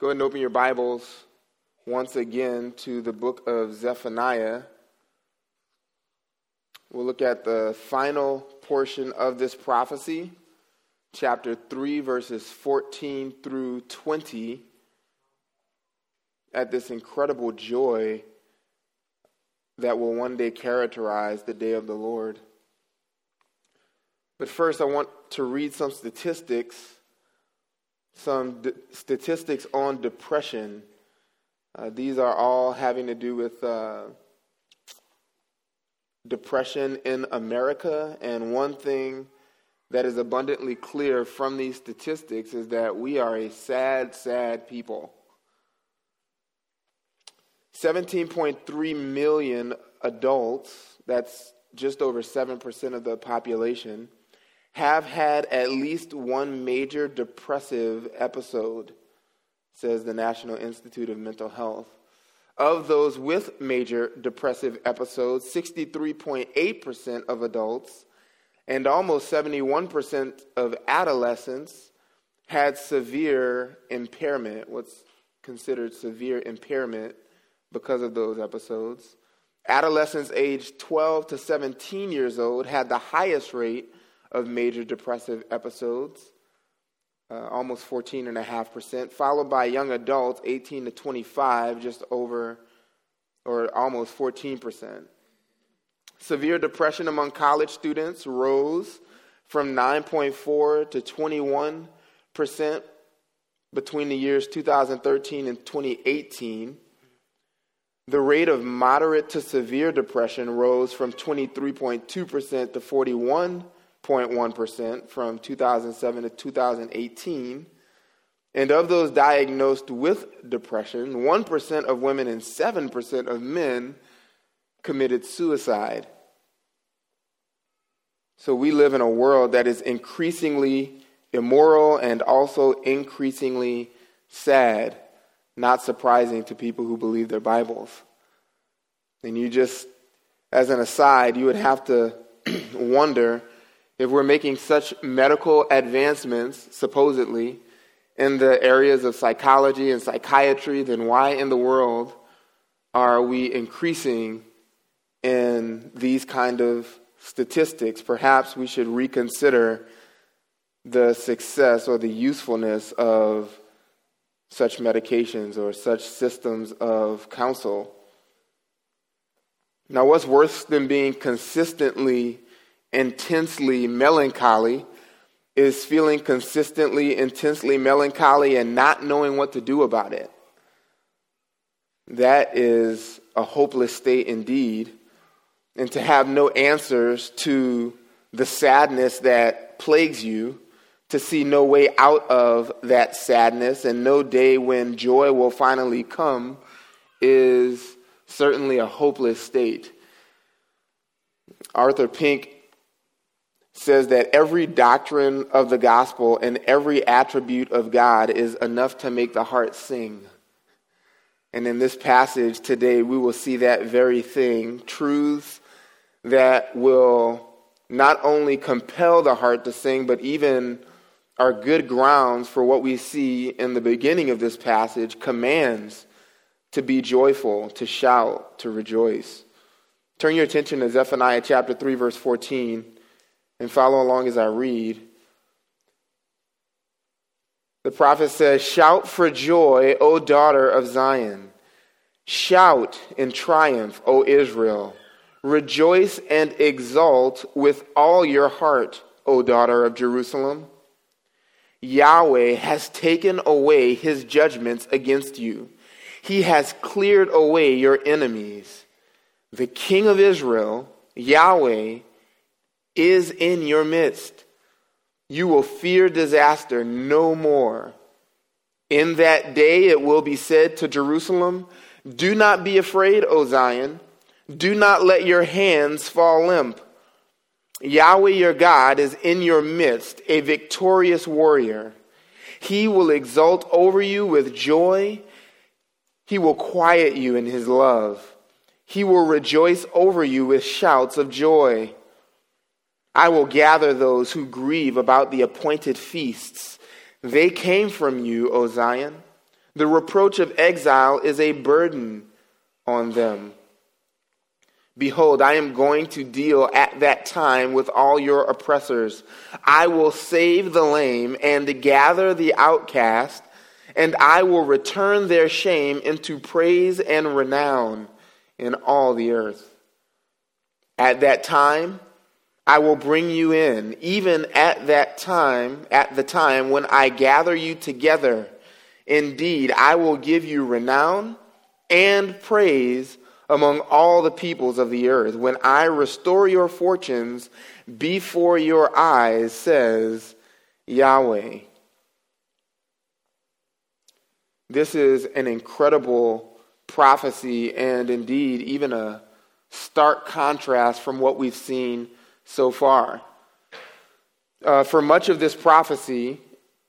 Go ahead and open your Bibles once again to the book of Zephaniah. We'll look at the final portion of this prophecy, chapter 3, verses 14 through 20, at this incredible joy that will one day characterize the day of the Lord. But first, I want to read some statistics some d- statistics on depression. Uh, these are all having to do with uh, depression in America. And one thing that is abundantly clear from these statistics is that we are a sad, sad people. 17.3 million adults, that's just over 7% of the population have had at least one major depressive episode, says the National Institute of Mental Health. Of those with major depressive episodes, 63.8% of adults and almost 71% of adolescents had severe impairment, what's considered severe impairment because of those episodes. Adolescents aged 12 to 17 years old had the highest rate of major depressive episodes, uh, almost 14.5%, followed by young adults, 18 to 25, just over or almost 14%. Severe depression among college students rose from 9.4 to 21% between the years 2013 and 2018. The rate of moderate to severe depression rose from 23.2% to 41 0.1% from 2007 to 2018. And of those diagnosed with depression, 1% of women and 7% of men committed suicide. So we live in a world that is increasingly immoral and also increasingly sad, not surprising to people who believe their Bibles. And you just, as an aside, you would have to wonder if we're making such medical advancements, supposedly, in the areas of psychology and psychiatry, then why in the world are we increasing in these kind of statistics? Perhaps we should reconsider the success or the usefulness of such medications or such systems of counsel. Now, what's worse than being consistently intensely melancholy is feeling consistently intensely melancholy and not knowing what to do about it. That is a hopeless state indeed. And to have no answers to the sadness that plagues you, to see no way out of that sadness and no day when joy will finally come is certainly a hopeless state. Arthur Pink says that every doctrine of the gospel and every attribute of God is enough to make the heart sing. And in this passage today, we will see that very thing truths that will not only compel the heart to sing, but even are good grounds for what we see in the beginning of this passage commands to be joyful, to shout, to rejoice. Turn your attention to Zephaniah chapter 3, verse 14 and follow along as I read. The prophet says, Shout for joy, O daughter of Zion. Shout in triumph, O Israel. Rejoice and exult with all your heart, O daughter of Jerusalem. Yahweh has taken away his judgments against you. He has cleared away your enemies. The King of Israel, Yahweh, is in your midst. You will fear disaster no more. In that day it will be said to Jerusalem, Do not be afraid, O Zion. Do not let your hands fall limp. Yahweh your God is in your midst, a victorious warrior. He will exult over you with joy. He will quiet you in his love. He will rejoice over you with shouts of joy. I will gather those who grieve about the appointed feasts. They came from you, O Zion. The reproach of exile is a burden on them. Behold, I am going to deal at that time with all your oppressors. I will save the lame and gather the outcast, and I will return their shame into praise and renown in all the earth. At that time, I will bring you in, even at that time, at the time when I gather you together. Indeed, I will give you renown and praise among all the peoples of the earth when I restore your fortunes before your eyes, says Yahweh. This is an incredible prophecy and indeed even a stark contrast from what we've seen so far. Uh, for much of this prophecy,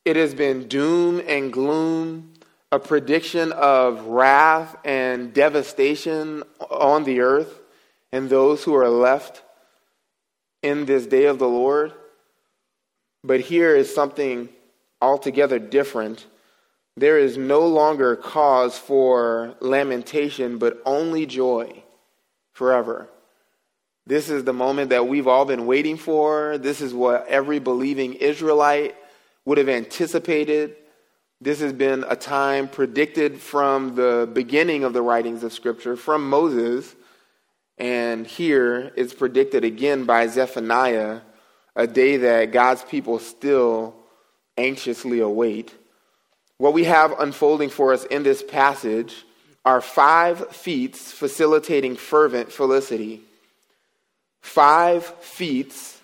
it has been doom and gloom, a prediction of wrath and devastation on the earth and those who are left in this day of the Lord. But here is something altogether different. There is no longer cause for lamentation, but only joy forever. This is the moment that we've all been waiting for. This is what every believing Israelite would have anticipated. This has been a time predicted from the beginning of the writings of Scripture, from Moses. And here it's predicted again by Zephaniah, a day that God's people still anxiously await. What we have unfolding for us in this passage are five feats facilitating fervent felicity. Five feats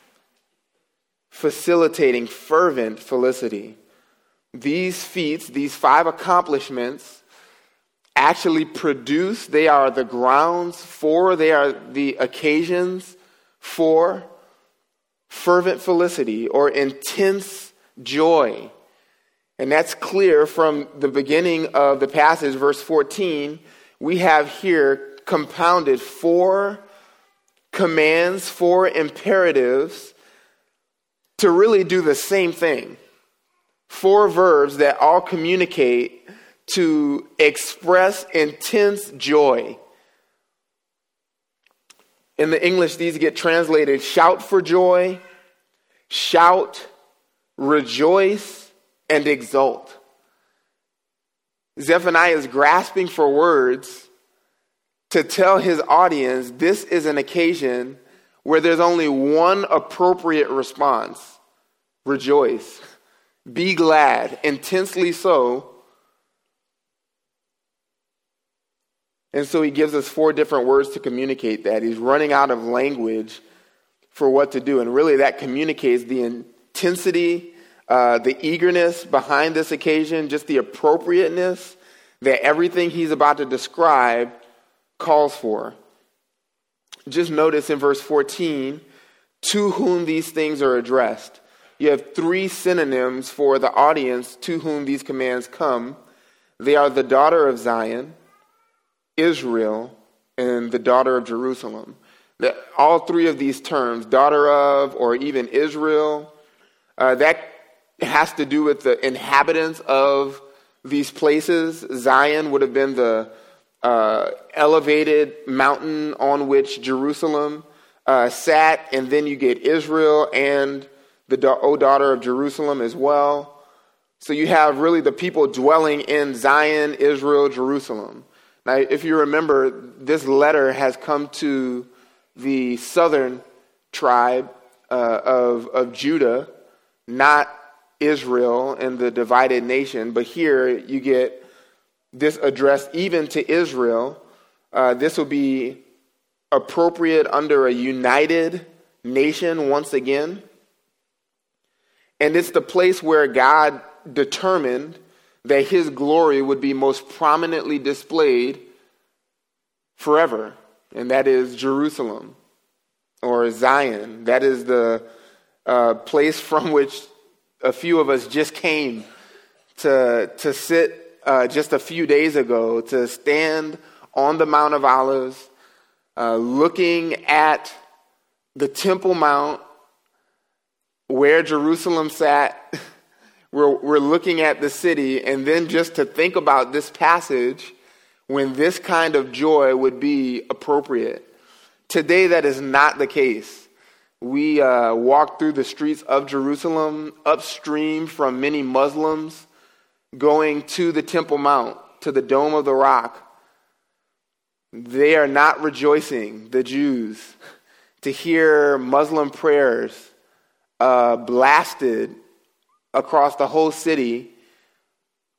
facilitating fervent felicity. These feats, these five accomplishments, actually produce, they are the grounds for, they are the occasions for fervent felicity or intense joy. And that's clear from the beginning of the passage, verse 14. We have here compounded four commands, four imperatives to really do the same thing. Four verbs that all communicate to express intense joy. In the English, these get translated shout for joy, shout, rejoice, and exult. Zephaniah is grasping for words to tell his audience this is an occasion where there's only one appropriate response rejoice, be glad, intensely so. And so he gives us four different words to communicate that. He's running out of language for what to do. And really, that communicates the intensity, uh, the eagerness behind this occasion, just the appropriateness that everything he's about to describe calls for just notice in verse 14 to whom these things are addressed. You have three synonyms for the audience to whom these commands come. They are the daughter of Zion, Israel, and the daughter of Jerusalem. The, all three of these terms, daughter of, or even Israel, uh, that has to do with the inhabitants of these places. Zion would have been the uh, elevated mountain on which Jerusalem uh, sat, and then you get Israel and the O daughter of Jerusalem as well. So you have really the people dwelling in Zion, Israel, Jerusalem. Now, if you remember, this letter has come to the southern tribe uh, of, of Judah, not Israel and the divided nation, but here you get this addressed even to Israel. Uh, this will be appropriate under a united nation once again. And it's the place where God determined that his glory would be most prominently displayed forever, and that is Jerusalem or Zion. That is the uh, place from which a few of us just came to, to sit uh, just a few days ago to stand on the Mount of Olives, uh, looking at the Temple Mount where Jerusalem sat, we're, we're looking at the city, and then just to think about this passage when this kind of joy would be appropriate. Today, that is not the case. We uh, walk through the streets of Jerusalem upstream from many Muslims going to the Temple Mount, to the Dome of the Rock. They are not rejoicing, the Jews, to hear Muslim prayers uh, blasted across the whole city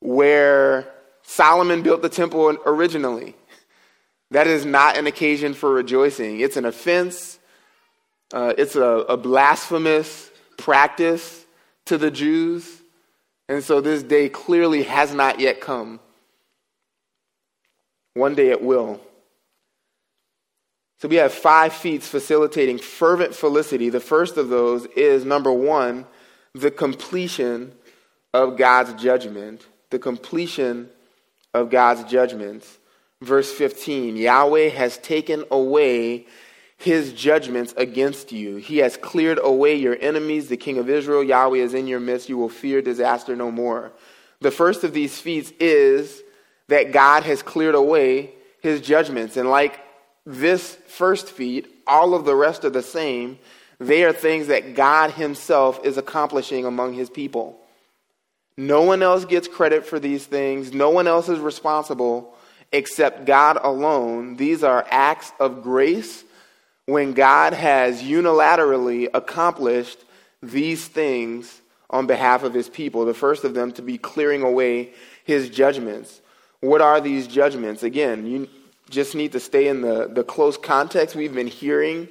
where Solomon built the temple originally. That is not an occasion for rejoicing. It's an offense, uh, it's a, a blasphemous practice to the Jews. And so this day clearly has not yet come. One day it will. So we have five feats facilitating fervent felicity. The first of those is number one, the completion of God's judgment. The completion of God's judgments. Verse 15 Yahweh has taken away his judgments against you. He has cleared away your enemies. The king of Israel, Yahweh, is in your midst. You will fear disaster no more. The first of these feats is that God has cleared away his judgments. And like this first feat, all of the rest are the same. They are things that God Himself is accomplishing among His people. No one else gets credit for these things, no one else is responsible except God alone. These are acts of grace when God has unilaterally accomplished these things on behalf of His people. The first of them to be clearing away His judgments. What are these judgments? Again, you just need to stay in the, the close context. We've been hearing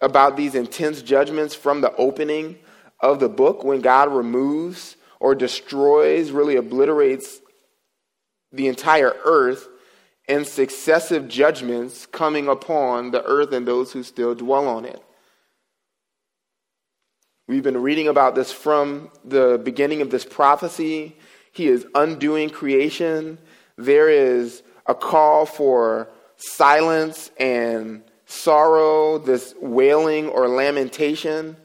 about these intense judgments from the opening of the book when God removes or destroys, really obliterates the entire earth and successive judgments coming upon the earth and those who still dwell on it. We've been reading about this from the beginning of this prophecy. He is undoing creation. There is a call for silence and sorrow, this wailing or lamentation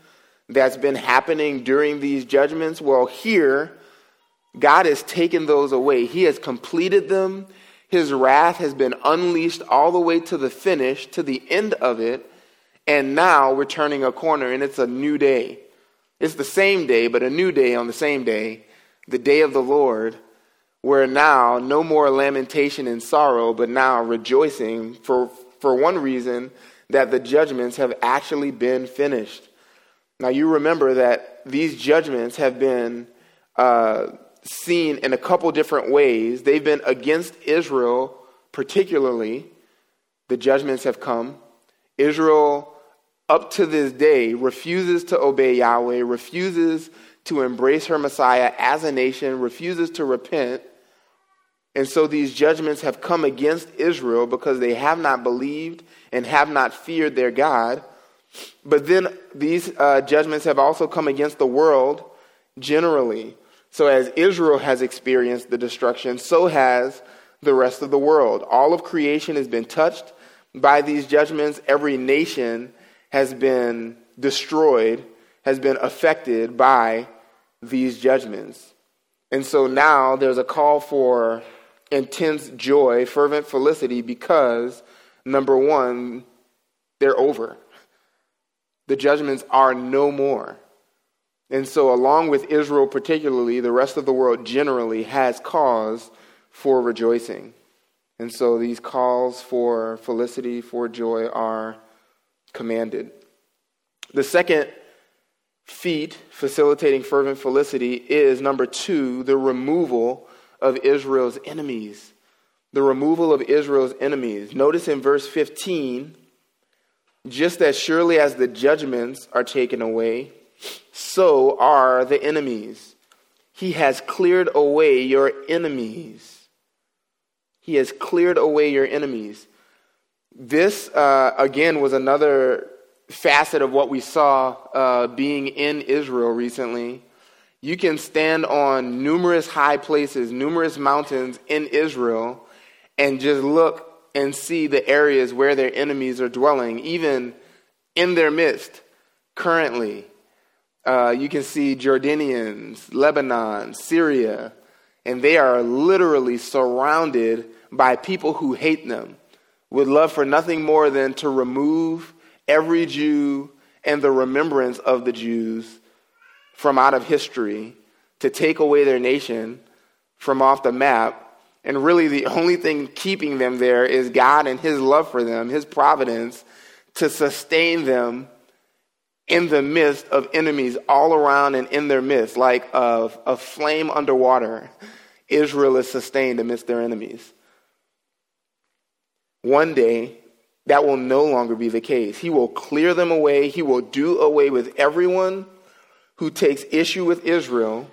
that's been happening during these judgments? Well, here, God has taken those away. He has completed them. His wrath has been unleashed all the way to the finish, to the end of it. And now we're turning a corner and it's a new day. It's the same day, but a new day on the same day, the day of the Lord, where now no more lamentation and sorrow, but now rejoicing for for one reason that the judgments have actually been finished. Now, you remember that these judgments have been uh, seen in a couple different ways. They've been against Israel, particularly. The judgments have come. Israel, up to this day, refuses to obey Yahweh, refuses to embrace her Messiah as a nation, refuses to repent. And so these judgments have come against Israel because they have not believed and have not feared their God. But then these uh, judgments have also come against the world generally. So as Israel has experienced the destruction, so has the rest of the world. All of creation has been touched by these judgments. Every nation has been destroyed, has been affected by these judgments. And so now there's a call for intense joy, fervent felicity, because number one, they're over. The judgments are no more. And so, along with Israel particularly, the rest of the world generally has cause for rejoicing. And so, these calls for felicity, for joy are commanded. The second feat facilitating fervent felicity is number two, the removal of Israel's enemies. The removal of Israel's enemies. Notice in verse 15, just as surely as the judgments are taken away, so are the enemies. He has cleared away your enemies. He has cleared away your enemies. This, uh, again, was another facet of what we saw uh, being in Israel recently you can stand on numerous high places, numerous mountains in Israel, and just look and see the areas where their enemies are dwelling, even in their midst currently. Uh, you can see Jordanians, Lebanon, Syria, and they are literally surrounded by people who hate them, would love for nothing more than to remove every Jew and the remembrance of the Jews from out of history, to take away their nation from off the map. And really, the only thing keeping them there is God and His love for them, His providence to sustain them in the midst of enemies all around and in their midst, like a, a flame underwater. Israel is sustained amidst their enemies. One day, that will no longer be the case. He will clear them away. He will do away with everyone who takes issue with Israel.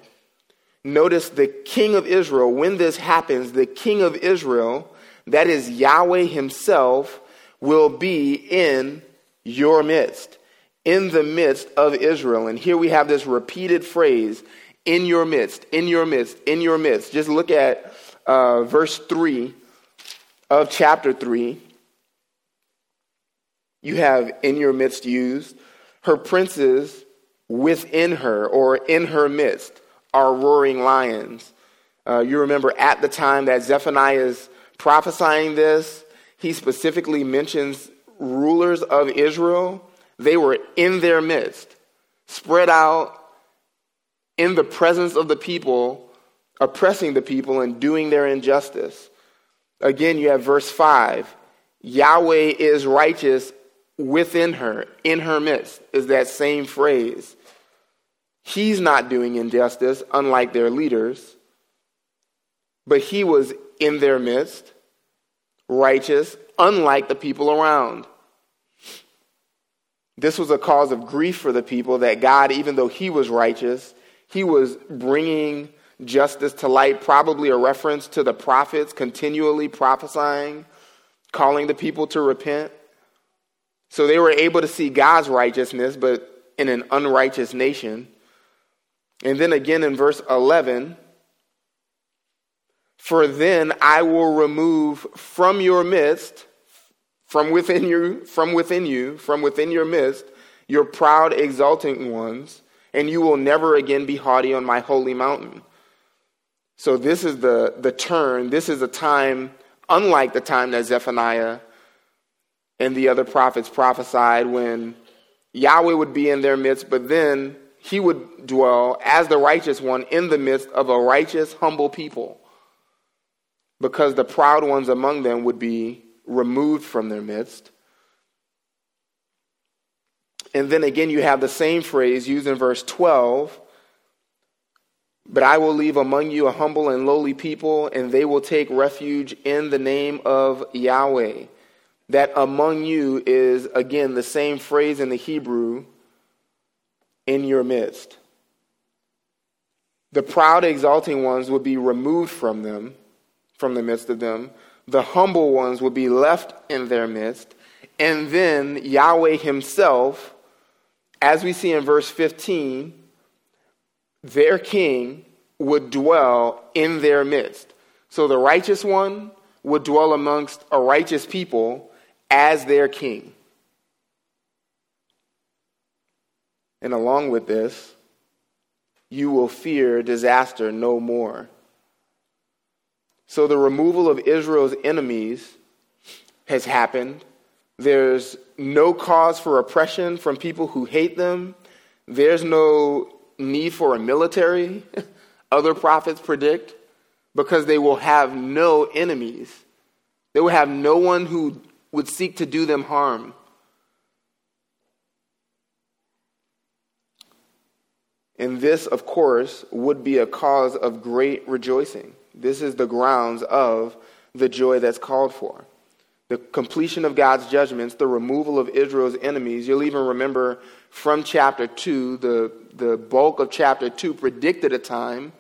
Notice the king of Israel, when this happens, the king of Israel, that is Yahweh himself, will be in your midst, in the midst of Israel. And here we have this repeated phrase in your midst, in your midst, in your midst. Just look at uh, verse 3 of chapter 3 you have in your midst used. Her princes within her or in her midst are roaring lions. Uh, you remember at the time that Zephaniah is prophesying this, he specifically mentions rulers of Israel. They were in their midst, spread out in the presence of the people, oppressing the people and doing their injustice. Again, you have verse 5 Yahweh is righteous within her, in her midst, is that same phrase. He's not doing injustice, unlike their leaders, but he was in their midst, righteous, unlike the people around. This was a cause of grief for the people that God, even though he was righteous, he was bringing justice to light, probably a reference to the prophets continually prophesying, calling the people to repent. So they were able to see God's righteousness, but in an unrighteous nation. And then again in verse 11, for then I will remove from your midst, from within you, from within you, from within your midst, your proud, exulting ones, and you will never again be haughty on my holy mountain. So this is the, the turn. This is a time unlike the time that Zephaniah and the other prophets prophesied when Yahweh would be in their midst, but then he would dwell as the righteous one in the midst of a righteous, humble people. Because the proud ones among them would be removed from their midst. And then again, you have the same phrase used in verse 12 But I will leave among you a humble and lowly people, and they will take refuge in the name of Yahweh that among you is, again, the same phrase in the Hebrew, in your midst. The proud, exalting ones will be removed from them, from the midst of them. The humble ones would be left in their midst. And then Yahweh Himself, as we see in verse 15, their king would dwell in their midst. So the righteous one would dwell amongst a righteous people as their king. And along with this, you will fear disaster no more. So the removal of Israel's enemies has happened. There's no cause for oppression from people who hate them. There's no need for a military, other prophets predict, because they will have no enemies. They will have no one who would seek to do them harm. And this, of course, would be a cause of great rejoicing. This is the grounds of the joy that's called for. The completion of God's judgments, the removal of Israel's enemies. You'll even remember from chapter 2, the, the bulk of chapter 2 predicted a time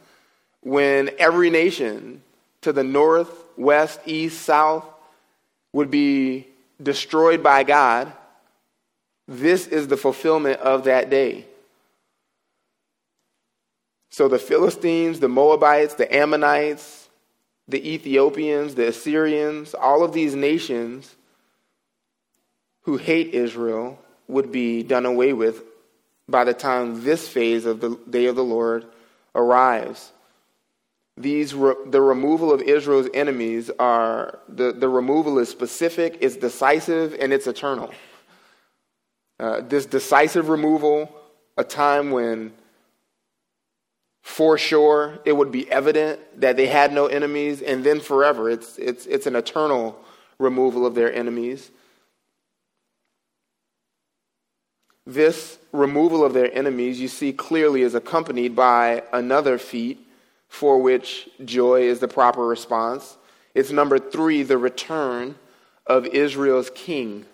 when every nation to the north, west, east, south would be destroyed by God, this is the fulfillment of that day. So the Philistines, the Moabites, the Ammonites, the Ethiopians, the Assyrians, all of these nations who hate Israel would be done away with by the time this phase of the day of the Lord arrives. These re- the removal of Israel's enemies are the, the removal is specific, it's decisive, and it's eternal. Uh, this decisive removal, a time when for sure it would be evident that they had no enemies, and then forever. It's, it's, it's an eternal removal of their enemies. This removal of their enemies, you see clearly, is accompanied by another feat for which joy is the proper response. It's number three, the return of Israel's king.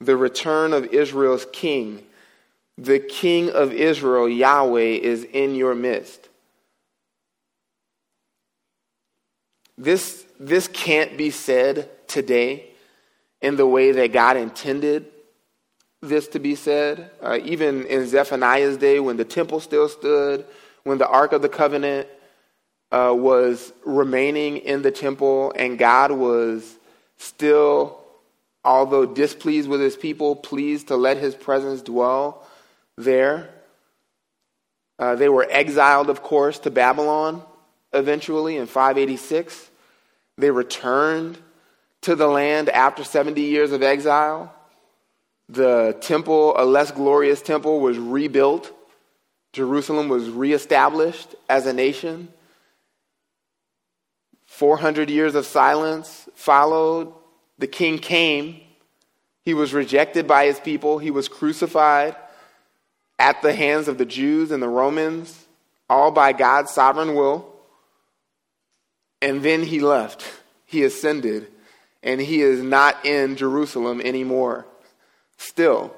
The return of Israel's king. The king of Israel, Yahweh, is in your midst. This, this can't be said today in the way that God intended this to be said. Uh, even in Zephaniah's day, when the temple still stood, when the Ark of the Covenant uh, was remaining in the temple, and God was still, although displeased with his people, pleased to let his presence dwell there. Uh, they were exiled, of course, to Babylon eventually in 586. They returned to the land after 70 years of exile. The temple, a less glorious temple, was rebuilt. Jerusalem was reestablished as a nation. 400 years of silence followed. The king came. He was rejected by his people. He was crucified at the hands of the Jews and the Romans, all by God's sovereign will. And then he left. He ascended and he is not in Jerusalem anymore. Still,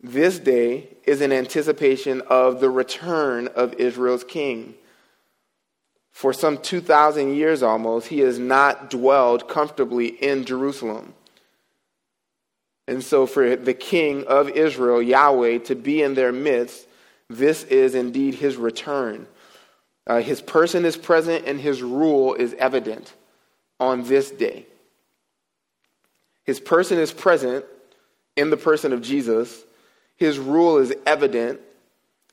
this day is an anticipation of the return of Israel's king. For some 2,000 years almost, he has not dwelled comfortably in Jerusalem. And so, for the king of Israel, Yahweh, to be in their midst, this is indeed his return. Uh, his person is present and his rule is evident on this day. His person is present in the person of Jesus. His rule is evident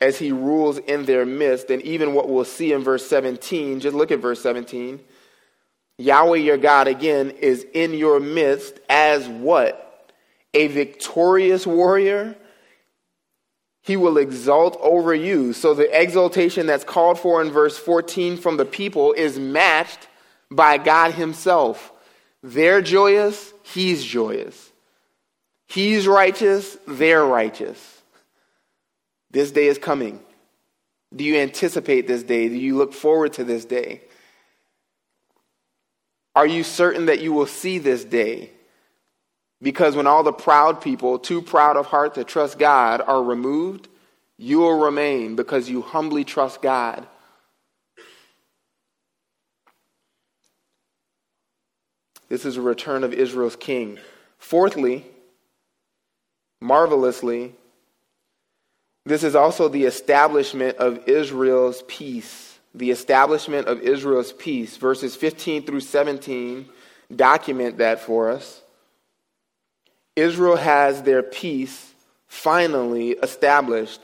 as he rules in their midst. And even what we'll see in verse 17, just look at verse 17. Yahweh your God, again, is in your midst as what? A victorious warrior. He will exalt over you. So the exaltation that's called for in verse 14 from the people is matched by God Himself. They're joyous, He's joyous. He's righteous, they're righteous. This day is coming. Do you anticipate this day? Do you look forward to this day? Are you certain that you will see this day? Because when all the proud people, too proud of heart to trust God, are removed, you will remain because you humbly trust God This is a return of Israel's king. Fourthly, marvelously, this is also the establishment of Israel's peace. The establishment of Israel's peace. Verses 15 through 17 document that for us. Israel has their peace finally established.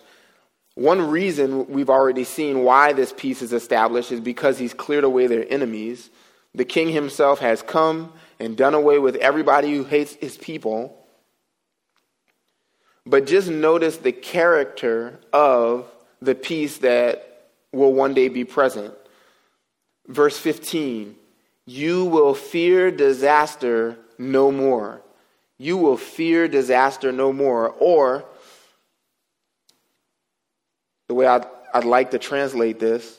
One reason we've already seen why this peace is established is because he's cleared away their enemies. The king himself has come and done away with everybody who hates his people. But just notice the character of the peace that will one day be present. Verse 15 You will fear disaster no more. You will fear disaster no more. Or, the way I'd, I'd like to translate this,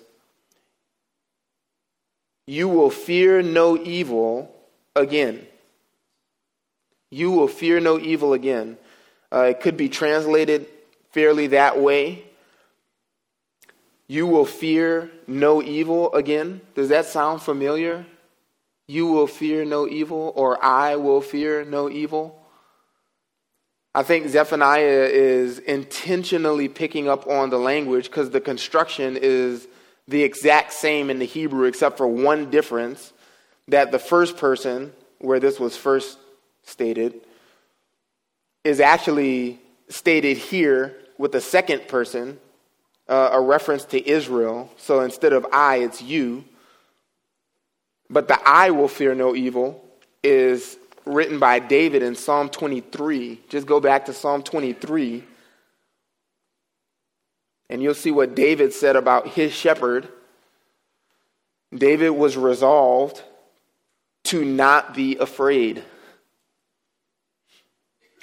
you will fear no evil again. You will fear no evil again. Uh, it could be translated fairly that way. You will fear no evil again. Does that sound familiar? You will fear no evil, or I will fear no evil. I think Zephaniah is intentionally picking up on the language because the construction is the exact same in the Hebrew, except for one difference that the first person, where this was first stated, is actually stated here with the second person, uh, a reference to Israel. So instead of I, it's you. But the I will fear no evil is written by David in Psalm 23. Just go back to Psalm 23, and you'll see what David said about his shepherd. David was resolved to not be afraid.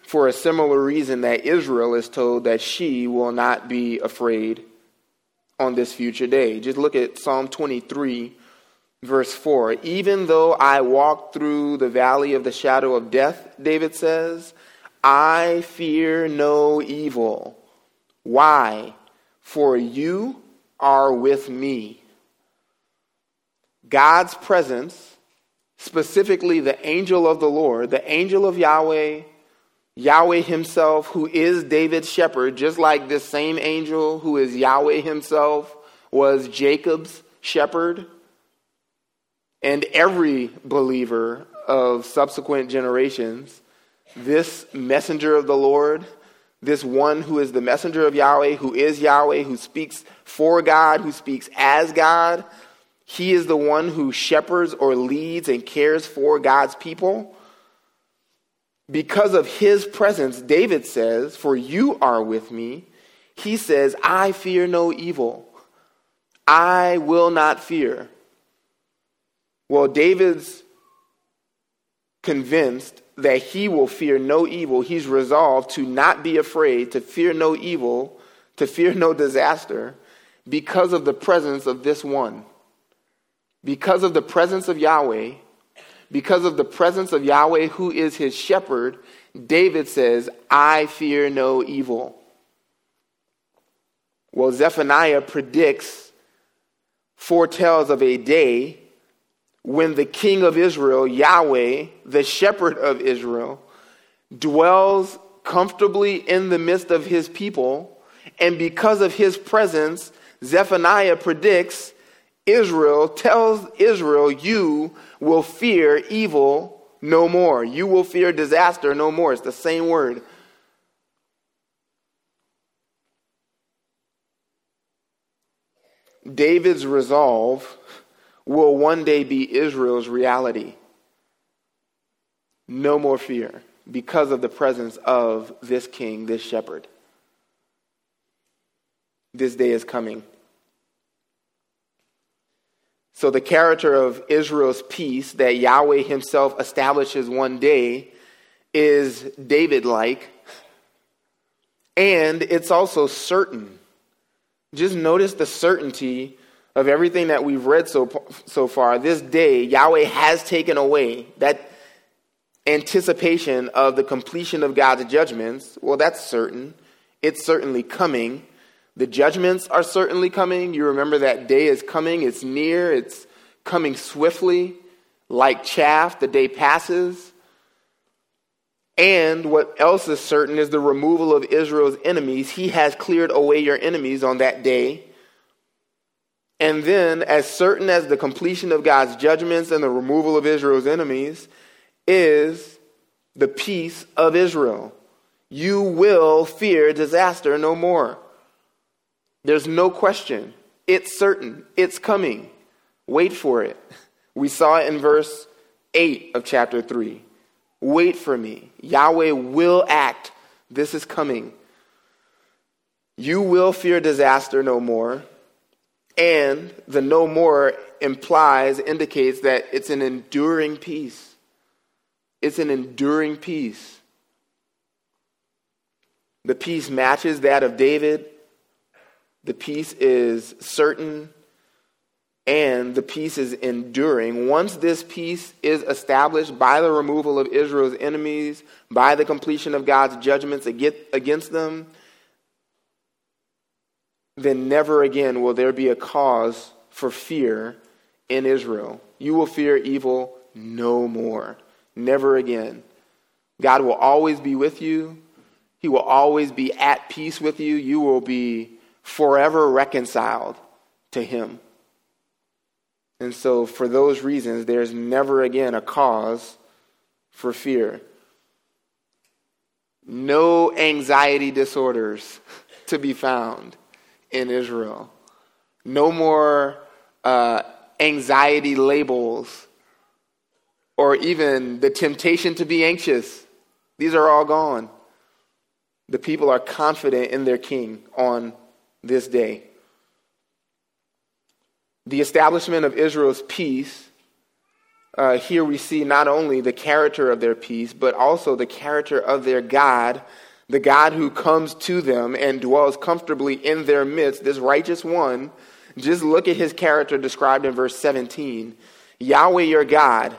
For a similar reason that Israel is told that she will not be afraid on this future day. Just look at Psalm 23, verse 4. Even though I walk through the valley of the shadow of death, David says, I fear no evil. Why? For you are with me. God's presence, specifically the angel of the Lord, the angel of Yahweh, Yahweh himself, who is David's shepherd, just like this same angel who is Yahweh himself was Jacob's shepherd. And every believer of subsequent generations, this messenger of the Lord, this one who is the messenger of Yahweh, who is Yahweh, who speaks for God, who speaks as God, he is the one who shepherds or leads and cares for God's people. Because of his presence, David says, For you are with me. He says, I fear no evil. I will not fear. Well, David's convinced that he will fear no evil. He's resolved to not be afraid, to fear no evil, to fear no disaster, because of the presence of this one. Because of the presence of Yahweh, because of the presence of Yahweh, who is his shepherd, David says, I fear no evil. Well, Zephaniah predicts, foretells of a day when the king of Israel, Yahweh, the shepherd of Israel, dwells comfortably in the midst of his people. And because of his presence, Zephaniah predicts Israel, tells Israel, you will fear evil no more. You will fear disaster no more. It's the same word. David's resolve will one day be Israel's reality. No more fear because of the presence of this king, this shepherd. This day is coming. So, the character of Israel's peace that Yahweh himself establishes one day is David like, and it's also certain. Just notice the certainty of everything that we've read so, so far. This day, Yahweh has taken away that anticipation of the completion of God's judgments. Well, that's certain. It's certainly coming. The judgments are certainly coming. You remember that day is coming, it's near, it's coming swiftly, like chaff, the day passes. And what else is certain is the removal of Israel's enemies. He has cleared away your enemies on that day. And then, as certain as the completion of God's judgments and the removal of Israel's enemies, is the peace of Israel. You will fear disaster no more. There's no question. It's certain. It's coming. Wait for it. We saw it in verse 8 of chapter 3. Wait for me. Yahweh will act. This is coming. You will fear disaster no more. And the no more implies, indicates that it's an enduring peace. It's an enduring peace. The peace matches that of David the peace is certain and the peace is enduring. Once this peace is established by the removal of Israel's enemies, by the completion of God's judgments against them, then never again will there be a cause for fear in Israel. You will fear evil no more. Never again. God will always be with you. He will always be at peace with you. You will be forever reconciled to Him. And so, for those reasons, there's never again a cause for fear. no anxiety disorders to be found in Israel. No more uh, anxiety labels or even the temptation to be anxious. These are all gone. The people are confident in their king on this day. The establishment of Israel's peace, uh, here we see not only the character of their peace, but also the character of their God, the God who comes to them and dwells comfortably in their midst, this righteous one. Just look at his character described in verse 17 Yahweh your God.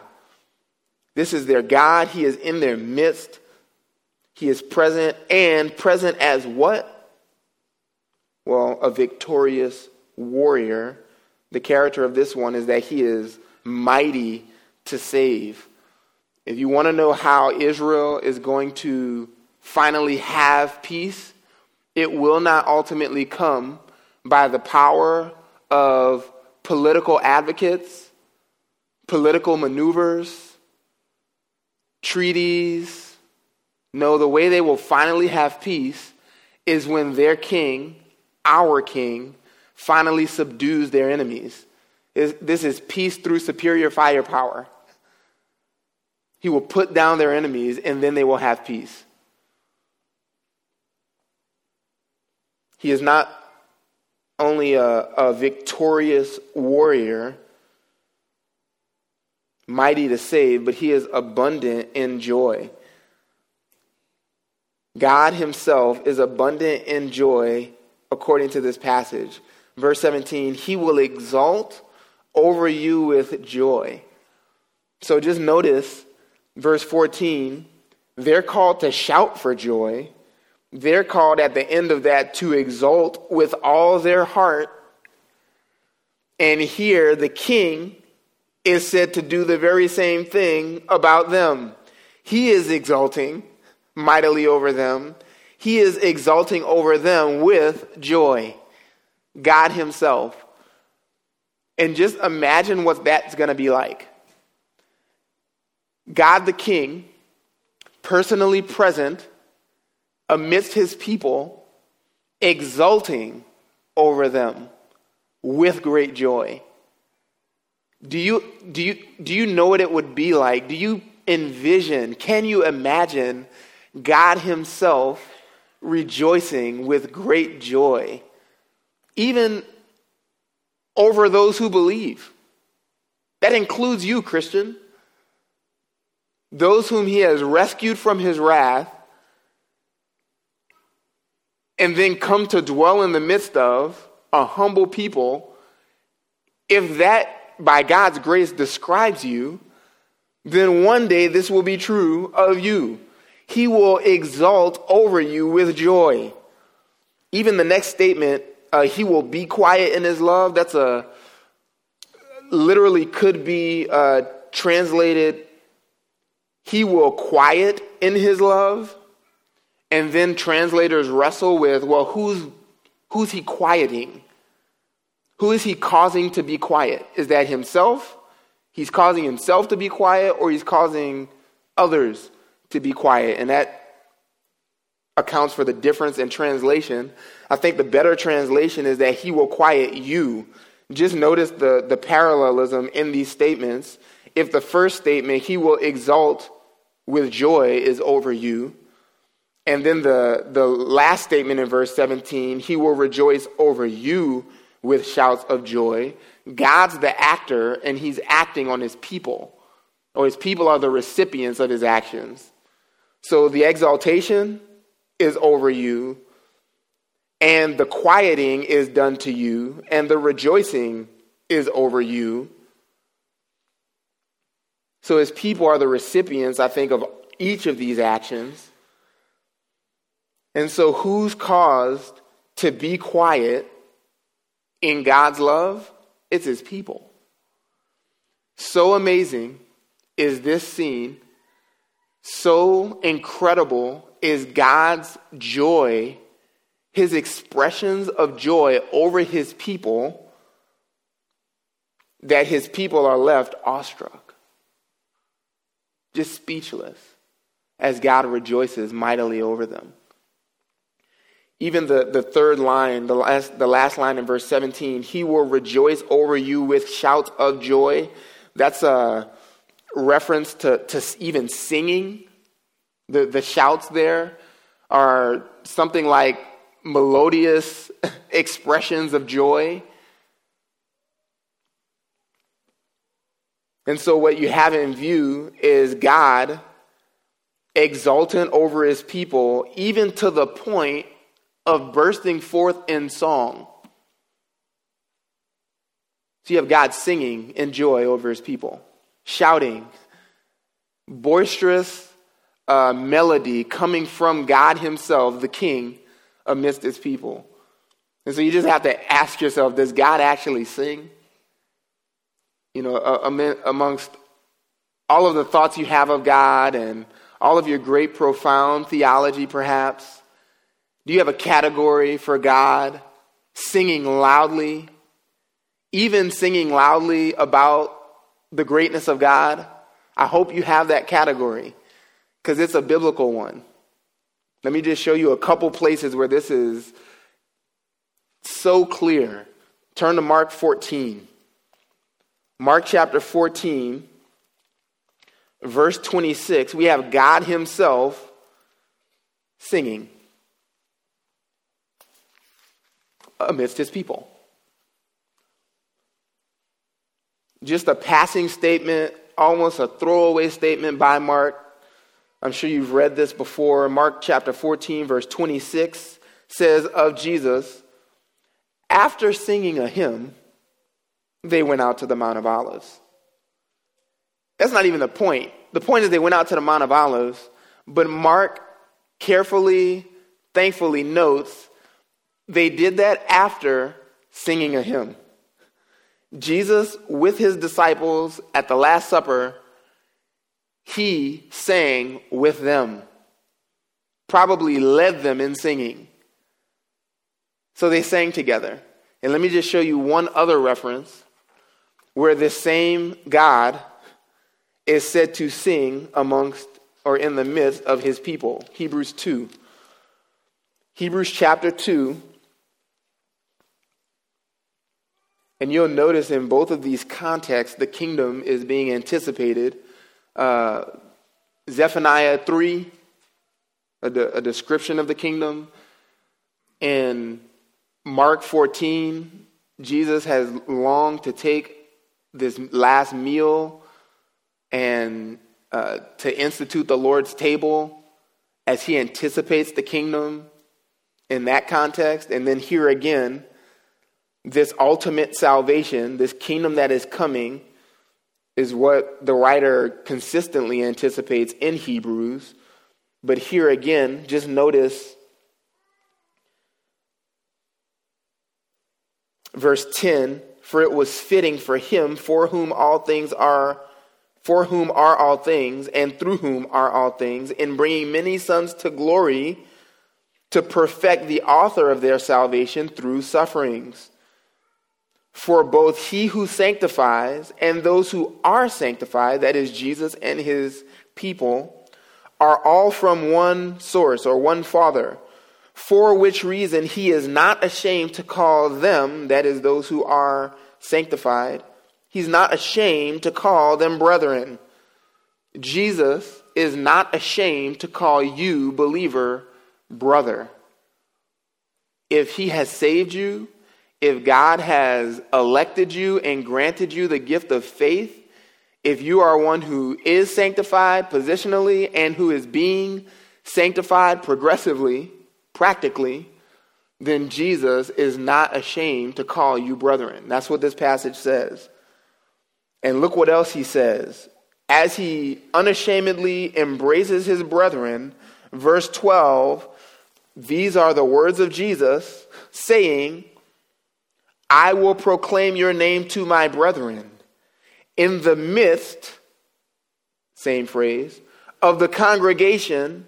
This is their God. He is in their midst. He is present and present as what? Well, a victorious warrior. The character of this one is that he is mighty to save. If you want to know how Israel is going to finally have peace, it will not ultimately come by the power of political advocates, political maneuvers, treaties. No, the way they will finally have peace is when their king, our king, finally subdues their enemies. This is peace through superior firepower. He will put down their enemies and then they will have peace. He is not only a, a victorious warrior, mighty to save, but he is abundant in joy. God himself is abundant in joy according to this passage. Verse 17, he will exalt over you with joy. So just notice verse 14, they're called to shout for joy. They're called at the end of that to exult with all their heart. And here the king is said to do the very same thing about them. He is exulting mightily over them. He is exulting over them with joy. God Himself. And just imagine what that's going to be like. God the King, personally present amidst His people, exulting over them with great joy. Do you, do, you, do you know what it would be like? Do you envision, can you imagine God Himself rejoicing with great joy, even over those who believe? That includes you, Christian. Those whom He has rescued from His wrath and then come to dwell in the midst of a humble people. If that by God's grace describes you, then one day this will be true of you. He will exult over you with joy. Even the next statement, uh, he will be quiet in his love, that's a literally could be uh, translated, he will quiet in his love. And then translators wrestle with, well, who's, who's he quieting? Who is he causing to be quiet? Is that himself? He's causing himself to be quiet, or he's causing others to be quiet. And that accounts for the difference in translation. I think the better translation is that he will quiet you. Just notice the, the parallelism in these statements. If the first statement, he will exalt with joy, is over you, and then the, the last statement in verse 17, he will rejoice over you with shouts of joy. God's the actor, and he's acting on his people, or his people are the recipients of his actions. So the exaltation is over you, and the quieting is done to you, and the rejoicing is over you. So his people are the recipients, I think, of each of these actions. And so, who's caused to be quiet in God's love, it's his people. So amazing is this scene. So incredible is God's joy, his expressions of joy over his people, that his people are left awestruck, just speechless as God rejoices mightily over them. Even the, the third line, the last, the last line in verse 17, he will rejoice over you with shouts of joy. That's a reference to, to even singing. The, the shouts there are something like melodious expressions of joy. And so, what you have in view is God exultant over his people, even to the point of bursting forth in song. So, you have God singing in joy over his people, shouting, boisterous uh, melody coming from God Himself, the King, amidst His people. And so you just have to ask yourself does God actually sing? You know, amongst all of the thoughts you have of God and all of your great, profound theology, perhaps, do you have a category for God singing loudly, even singing loudly about the greatness of God? I hope you have that category because it's a biblical one. Let me just show you a couple places where this is so clear. Turn to Mark 14. Mark chapter 14, verse 26, we have God Himself singing amidst His people. Just a passing statement, almost a throwaway statement by Mark. I'm sure you've read this before. Mark chapter 14, verse 26 says of Jesus, after singing a hymn, they went out to the Mount of Olives. That's not even the point. The point is they went out to the Mount of Olives, but Mark carefully, thankfully notes they did that after singing a hymn. Jesus, with his disciples at the Last Supper, he sang with them, probably led them in singing. So they sang together. And let me just show you one other reference where this same God is said to sing amongst or in the midst of his people. Hebrews 2. Hebrews chapter 2. And you'll notice in both of these contexts, the kingdom is being anticipated. Uh, Zephaniah 3, a, de- a description of the kingdom. In Mark 14, Jesus has longed to take this last meal and uh, to institute the Lord's table as he anticipates the kingdom in that context. And then here again, this ultimate salvation, this kingdom that is coming, is what the writer consistently anticipates in Hebrews. But here again, just notice verse 10 for it was fitting for him for whom all things are for whom are all things and through whom are all things in bringing many sons to glory to perfect the author of their salvation through sufferings for both he who sanctifies and those who are sanctified that is Jesus and his people are all from one source or one father for which reason he is not ashamed to call them, that is, those who are sanctified, he's not ashamed to call them brethren. Jesus is not ashamed to call you, believer, brother. If he has saved you, if God has elected you and granted you the gift of faith, if you are one who is sanctified positionally and who is being sanctified progressively, practically, then Jesus is not ashamed to call you brethren. That's what this passage says. And look what else he says. As he unashamedly embraces his brethren, verse 12, these are the words of Jesus saying, I will proclaim your name to my brethren. In the midst, same phrase, of the congregation,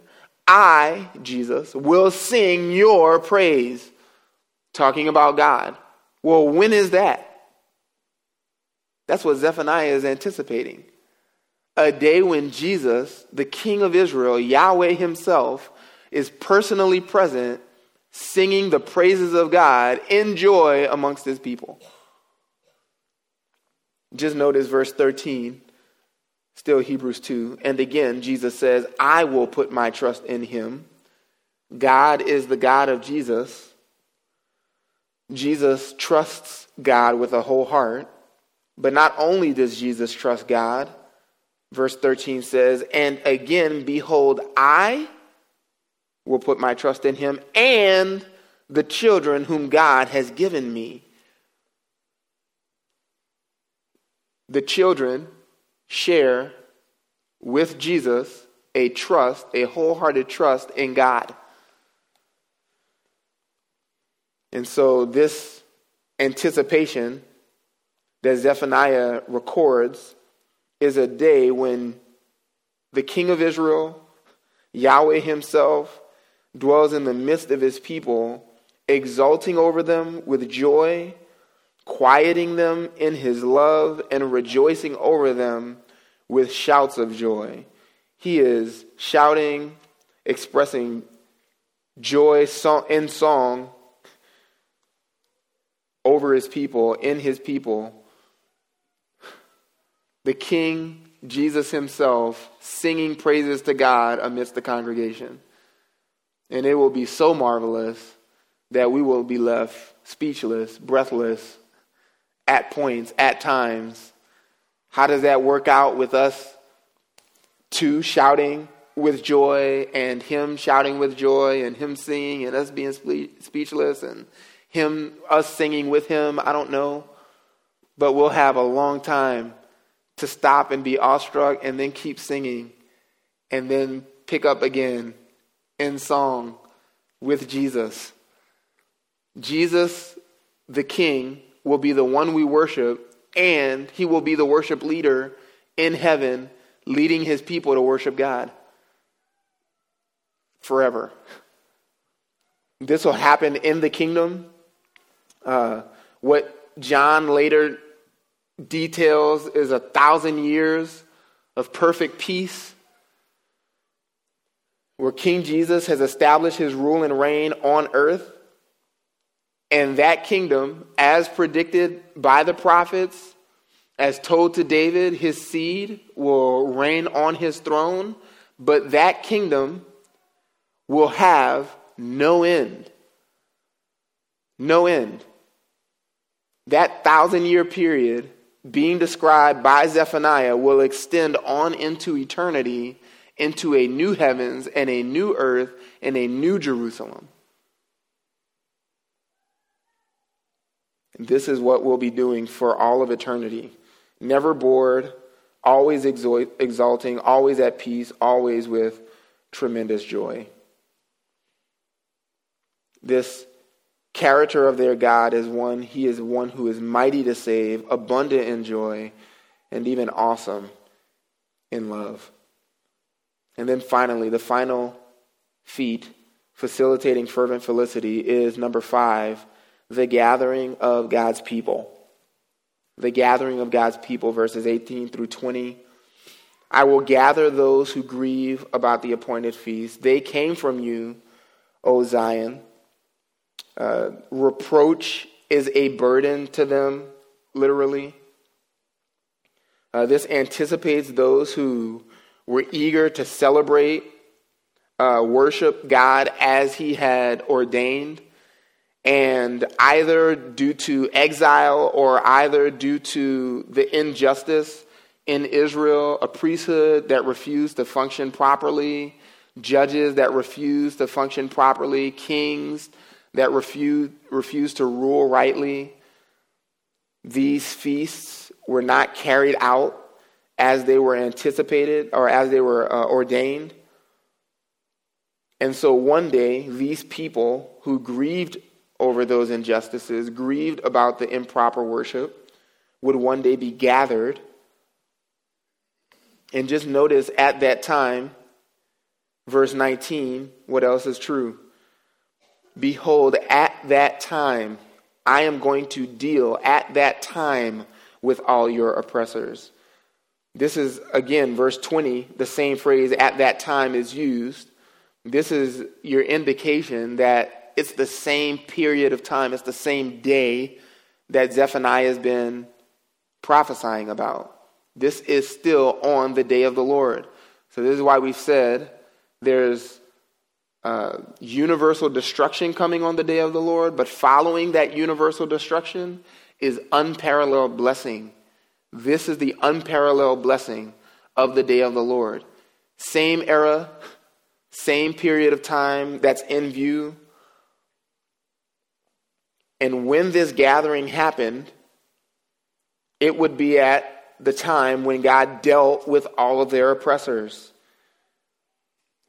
I, Jesus, will sing your praise. Talking about God. Well, when is that? That's what Zephaniah is anticipating. a day when Jesus, the King of Israel, Yahweh Himself, is personally present, singing the praises of God in joy amongst His people. Just notice verse 13, still Hebrews 2. And again, Jesus says, I will put my trust in Him. God is the God of Jesus. Jesus trusts God with a whole heart. But not only does Jesus trust God, verse 13 says, And again, behold, I will put my trust in him and the children whom God has given me. The children share with Jesus a trust, a wholehearted trust in God. And so, this anticipation that Zephaniah records is a day when the King of Israel, Yahweh Himself, dwells in the midst of His people, exulting over them with joy, quieting them in His love, and rejoicing over them with shouts of joy. He is shouting, expressing joy in song over His people, in His people the King, Jesus himself, singing praises to God amidst the congregation. And it will be so marvelous that we will be left speechless, breathless, at points, at times. How does that work out with us two shouting with joy and him shouting with joy and him singing and us being speechless and him us singing with him? I don't know. But we'll have a long time to stop and be awestruck and then keep singing and then pick up again in song with Jesus. Jesus, the King, will be the one we worship, and he will be the worship leader in heaven, leading his people to worship God forever. This will happen in the kingdom. Uh, what John later details is a thousand years of perfect peace where King Jesus has established his rule and reign on earth. And that kingdom, as predicted by the prophets, as told to David, his seed will reign on his throne, but that kingdom will have no end. No end. That thousand year period being described by Zephaniah will extend on into eternity, into a new heavens and a new earth and a new Jerusalem. And this is what we'll be doing for all of eternity. Never bored, always exulting, always at peace, always with tremendous joy. This character of their God is one, he is one who is mighty to save, abundant in joy, and even awesome in love. And then finally, the final feat facilitating fervent felicity is number five, the gathering of God's people. The gathering of God's people, verses 18 through 20. I will gather those who grieve about the appointed feast. They came from you, O Zion. Uh, reproach is a burden to them, literally. Uh, this anticipates those who were eager to celebrate, uh, worship God as He had ordained, and either due to exile or either due to the injustice in Israel, a priesthood that refused to function properly, judges that refused to function properly, kings that refused, refused to rule rightly, these feasts were not carried out as they were anticipated or as they were uh, ordained. And so one day, these people who grieved over those injustices, grieved about the improper worship, would one day be gathered. And just notice at that time, verse 19, what else is true? Behold, at that time, I am going to deal at that time with all your oppressors. This is, again, verse 20, the same phrase at that time is used. This is your indication that it's the same period of time, it's the same day that Zephaniah has been prophesying about. This is still on the day of the Lord. So, this is why we've said there's uh, universal destruction coming on the day of the Lord, but following that universal destruction is unparalleled blessing. This is the unparalleled blessing of the day of the Lord. Same era, same period of time that's in view. And when this gathering happened, it would be at the time when God dealt with all of their oppressors.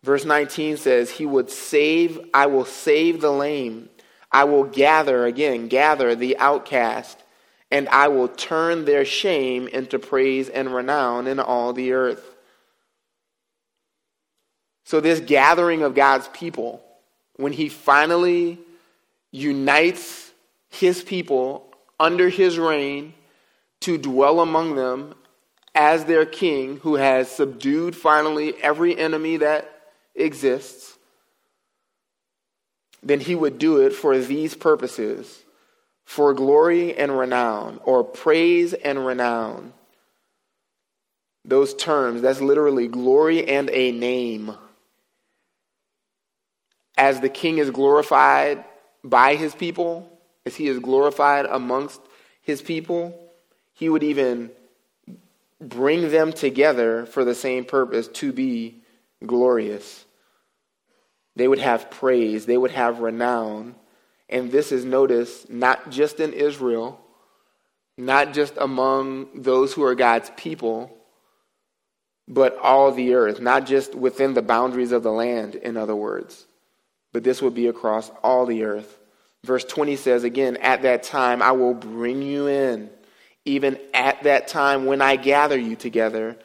Verse 19 says, He would save, I will save the lame. I will gather, again, gather the outcast, and I will turn their shame into praise and renown in all the earth. So, this gathering of God's people, when He finally unites His people under His reign, to dwell among them as their king who has subdued finally every enemy that exists, then he would do it for these purposes for glory and renown, or praise and renown. Those terms, that's literally glory and a name. As the king is glorified by his people, as he is glorified amongst his people, he would even bring them together for the same purpose to be glorious. They would have praise, they would have renown. And this is noticed not just in Israel, not just among those who are God's people, but all the earth, not just within the boundaries of the land, in other words, but this would be across all the earth. Verse 20 says again, At that time I will bring you in even at that time when I gather you together.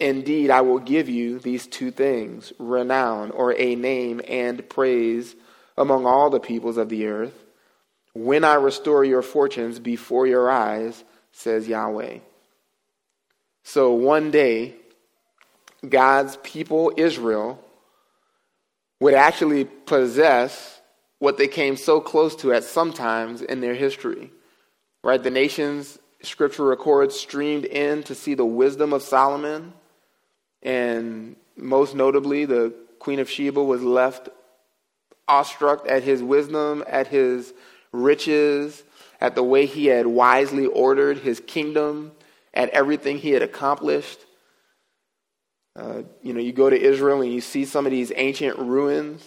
Indeed, I will give you these two things renown, or a name, and praise among all the peoples of the earth, when I restore your fortunes before your eyes, says Yahweh. So one day, God's people, Israel, would actually possess what they came so close to at some times in their history. Right? The nations scripture records, streamed in to see the wisdom of Solomon. And most notably, the Queen of Sheba was left awestruck at his wisdom, at his riches, at the way he had wisely ordered his kingdom, at everything he had accomplished. Uh, you know, you go to Israel and you see some of these ancient ruins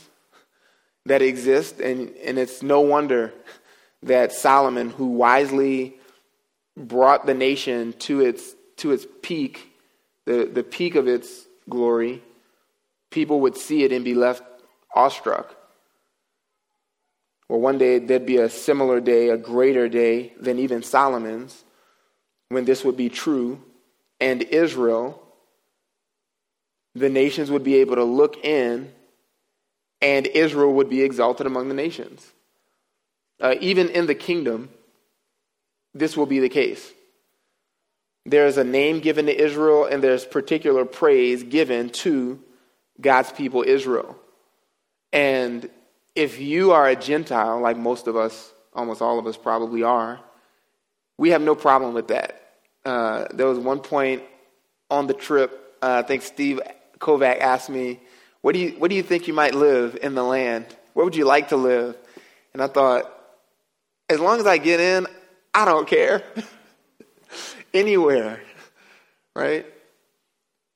that exist, and, and it's no wonder that Solomon, who wisely brought the nation to its, to its peak, the, the peak of its glory, people would see it and be left awestruck. Well, one day there'd be a similar day, a greater day than even Solomon's, when this would be true, and Israel, the nations would be able to look in, and Israel would be exalted among the nations. Uh, even in the kingdom, this will be the case. There is a name given to Israel, and there's particular praise given to God's people, Israel. And if you are a Gentile, like most of us, almost all of us probably are, we have no problem with that. Uh, there was one point on the trip, uh, I think Steve Kovac asked me, what do, you, what do you think you might live in the land? Where would you like to live? And I thought, as long as I get in, I don't care. Anywhere, right?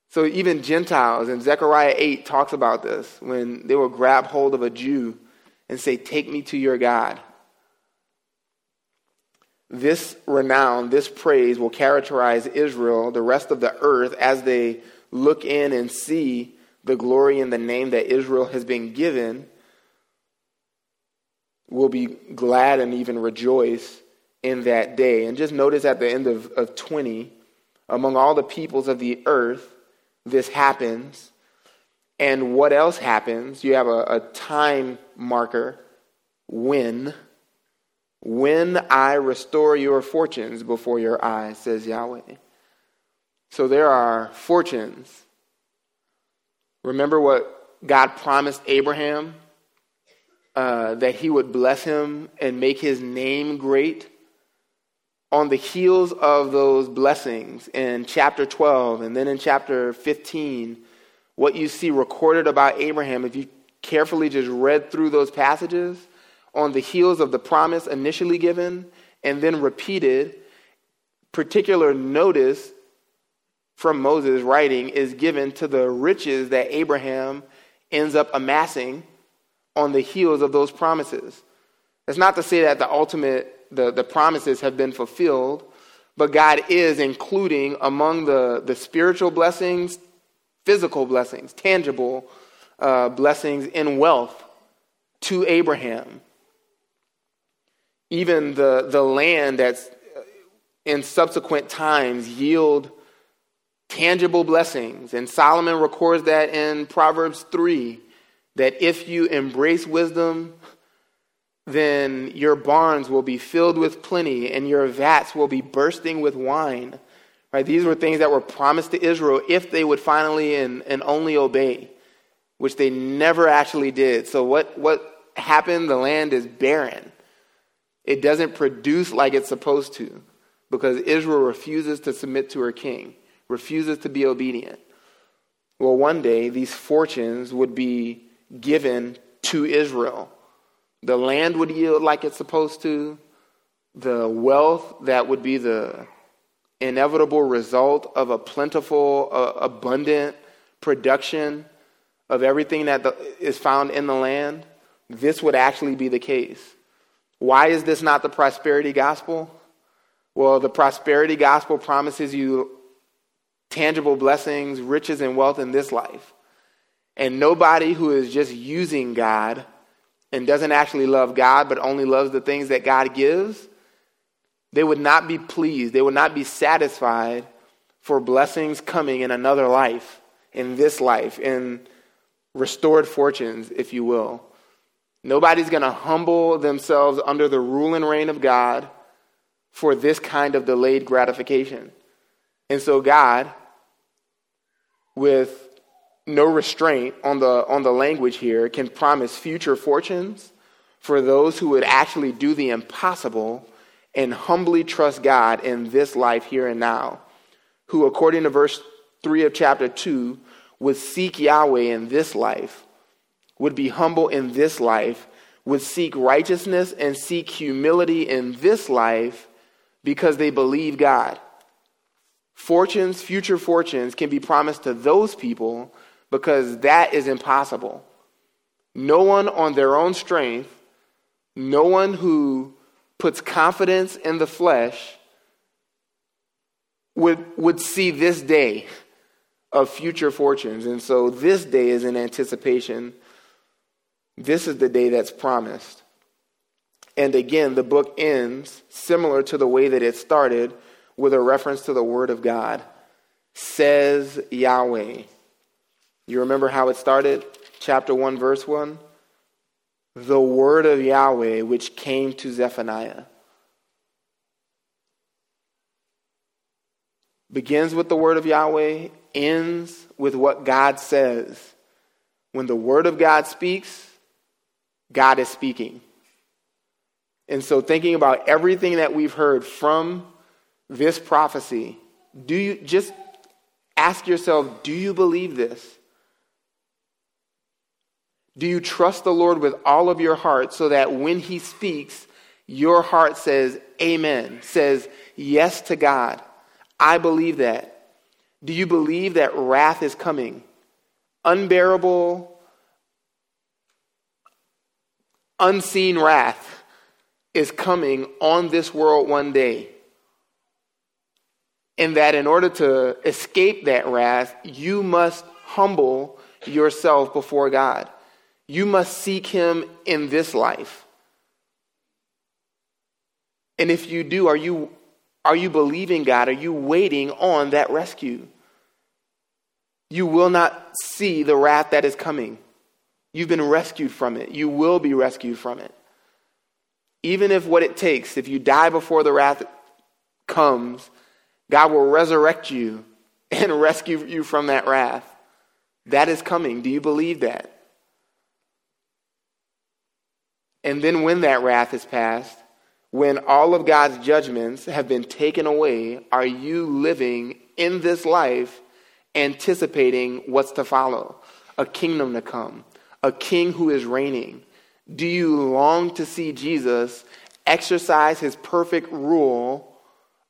So even Gentiles, and Zechariah 8 talks about this when they will grab hold of a Jew and say, Take me to your God. This renown, this praise will characterize Israel, the rest of the earth, as they look in and see the glory and the name that Israel has been given, will be glad and even rejoice in that day. And just notice at the end of, of 20, among all the peoples of the earth, this happens. And what else happens? You have a, a time marker when. When I restore your fortunes before your eyes, says Yahweh. So there are fortunes. Remember what God promised Abraham? Uh, that he would bless him and make his name great. On the heels of those blessings in chapter 12 and then in chapter 15, what you see recorded about Abraham, if you carefully just read through those passages, on the heels of the promise initially given and then repeated, particular notice from Moses' writing is given to the riches that Abraham ends up amassing on the heels of those promises. That's not to say that the ultimate, the, the promises have been fulfilled, but God is including among the, the spiritual blessings, physical blessings, tangible uh, blessings in wealth to Abraham. Even the, the land that's in subsequent times yield tangible blessings. And Solomon records that in Proverbs 3 that if you embrace wisdom, then your barns will be filled with plenty and your vats will be bursting with wine. Right? These were things that were promised to Israel if they would finally and, and only obey, which they never actually did. So, what, what happened? The land is barren. It doesn't produce like it's supposed to because Israel refuses to submit to her king refuses to be obedient. Well, one day these fortunes would be given to Israel. The land would yield like it's supposed to, the wealth that would be the inevitable result of a plentiful, uh, abundant production of everything that the, is found in the land, this would actually be the case. Why is this not the prosperity gospel? Well, the prosperity gospel promises you tangible blessings, riches, and wealth in this life. And nobody who is just using God and doesn't actually love God but only loves the things that God gives, they would not be pleased. They would not be satisfied for blessings coming in another life, in this life, in restored fortunes, if you will. Nobody's going to humble themselves under the rule and reign of God for this kind of delayed gratification. And so God with no restraint on the, on the language here, can promise future fortunes for those who would actually do the impossible and humbly trust God in this life here and now, who, according to verse 3 of chapter 2, would seek Yahweh in this life, would be humble in this life, would seek righteousness and seek humility in this life because they believe God. Fortunes, future fortunes, can be promised to those people because that is impossible. No one on their own strength, no one who puts confidence in the flesh would, would see this day of future fortunes. And so this day is in anticipation. This is the day that's promised. And again, the book ends similar to the way that it started with a reference to the Word of God. Says Yahweh. You remember how it started? Chapter 1, verse 1. The Word of Yahweh which came to Zephaniah. Begins with the Word of Yahweh, ends with what God says. When the Word of God speaks, God is speaking. And so, thinking about everything that we've heard from this prophecy, do you just ask yourself, do you believe this? Do you trust the Lord with all of your heart so that when he speaks, your heart says amen, says yes to God? I believe that. Do you believe that wrath is coming? Unbearable, unseen wrath is coming on this world one day and that in order to escape that wrath, you must humble yourself before God. You must seek Him in this life. And if you do, are you, are you believing God? Are you waiting on that rescue? You will not see the wrath that is coming. You've been rescued from it. You will be rescued from it. Even if what it takes, if you die before the wrath comes, God will resurrect you and rescue you from that wrath. That is coming. Do you believe that? And then when that wrath is passed, when all of God's judgments have been taken away, are you living in this life anticipating what's to follow? A kingdom to come, a king who is reigning. Do you long to see Jesus exercise his perfect rule,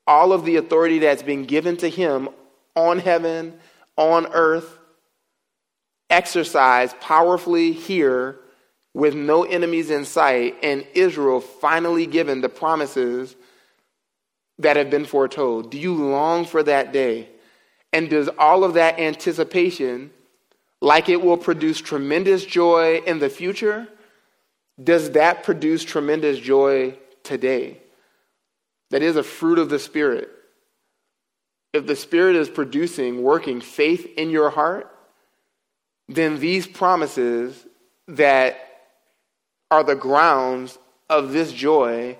all of the authority that's been given to him on heaven, on earth, exercise powerfully here with no enemies in sight, and Israel finally given the promises that have been foretold? Do you long for that day? And does all of that anticipation, like it will produce tremendous joy in the future, does that produce tremendous joy today? That is a fruit of the Spirit. If the Spirit is producing, working faith in your heart, then these promises that are the grounds of this joy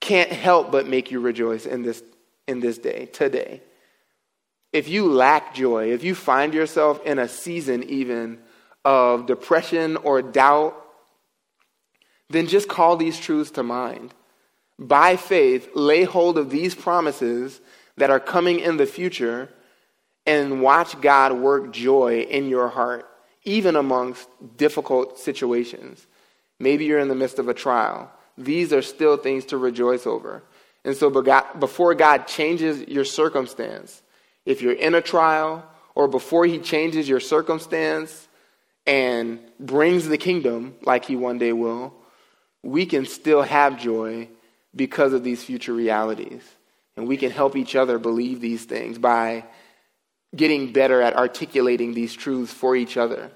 can't help but make you rejoice in this, in this day, today. If you lack joy, if you find yourself in a season even of depression or doubt, then just call these truths to mind. By faith, lay hold of these promises that are coming in the future and watch God work joy in your heart, even amongst difficult situations. Maybe you're in the midst of a trial. These are still things to rejoice over. And so, before God changes your circumstance, if you're in a trial, or before He changes your circumstance and brings the kingdom, like He one day will, we can still have joy because of these future realities. And we can help each other believe these things by getting better at articulating these truths for each other.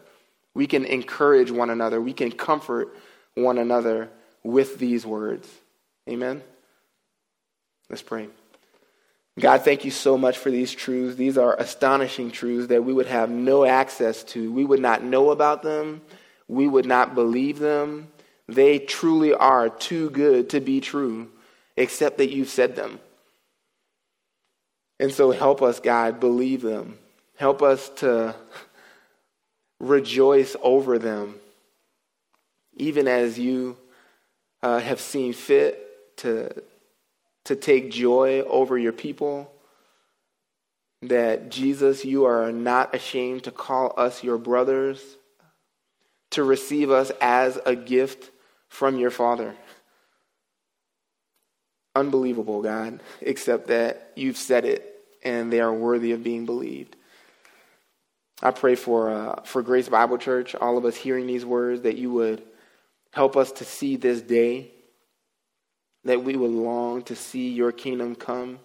We can encourage one another. We can comfort one another with these words. Amen? Let's pray. God, thank you so much for these truths. These are astonishing truths that we would have no access to. We would not know about them. We would not believe them. They truly are too good to be true, except that you've said them. And so help us, God, believe them. Help us to rejoice over them even as you uh, have seen fit to, to take joy over your people. That Jesus, you are not ashamed to call us your brothers, to receive us as a gift from your Father. Unbelievable, God, except that you've said it and they are worthy of being believed. I pray for, uh, for Grace Bible Church, all of us hearing these words, that you would Help us to see this day, that we will long to see your kingdom come.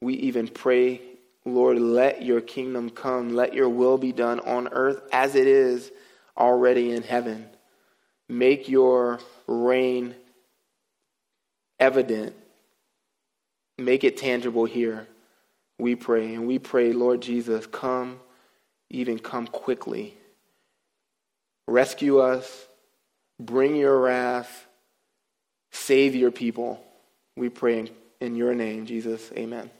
We even pray, Lord, let your kingdom come. Let your will be done on earth as it is already in heaven. Make your reign evident. Make it tangible here, we pray. And we pray, Lord Jesus, come, even come quickly. Rescue us Bring your wrath. Save your people. We pray in your name, Jesus. Amen.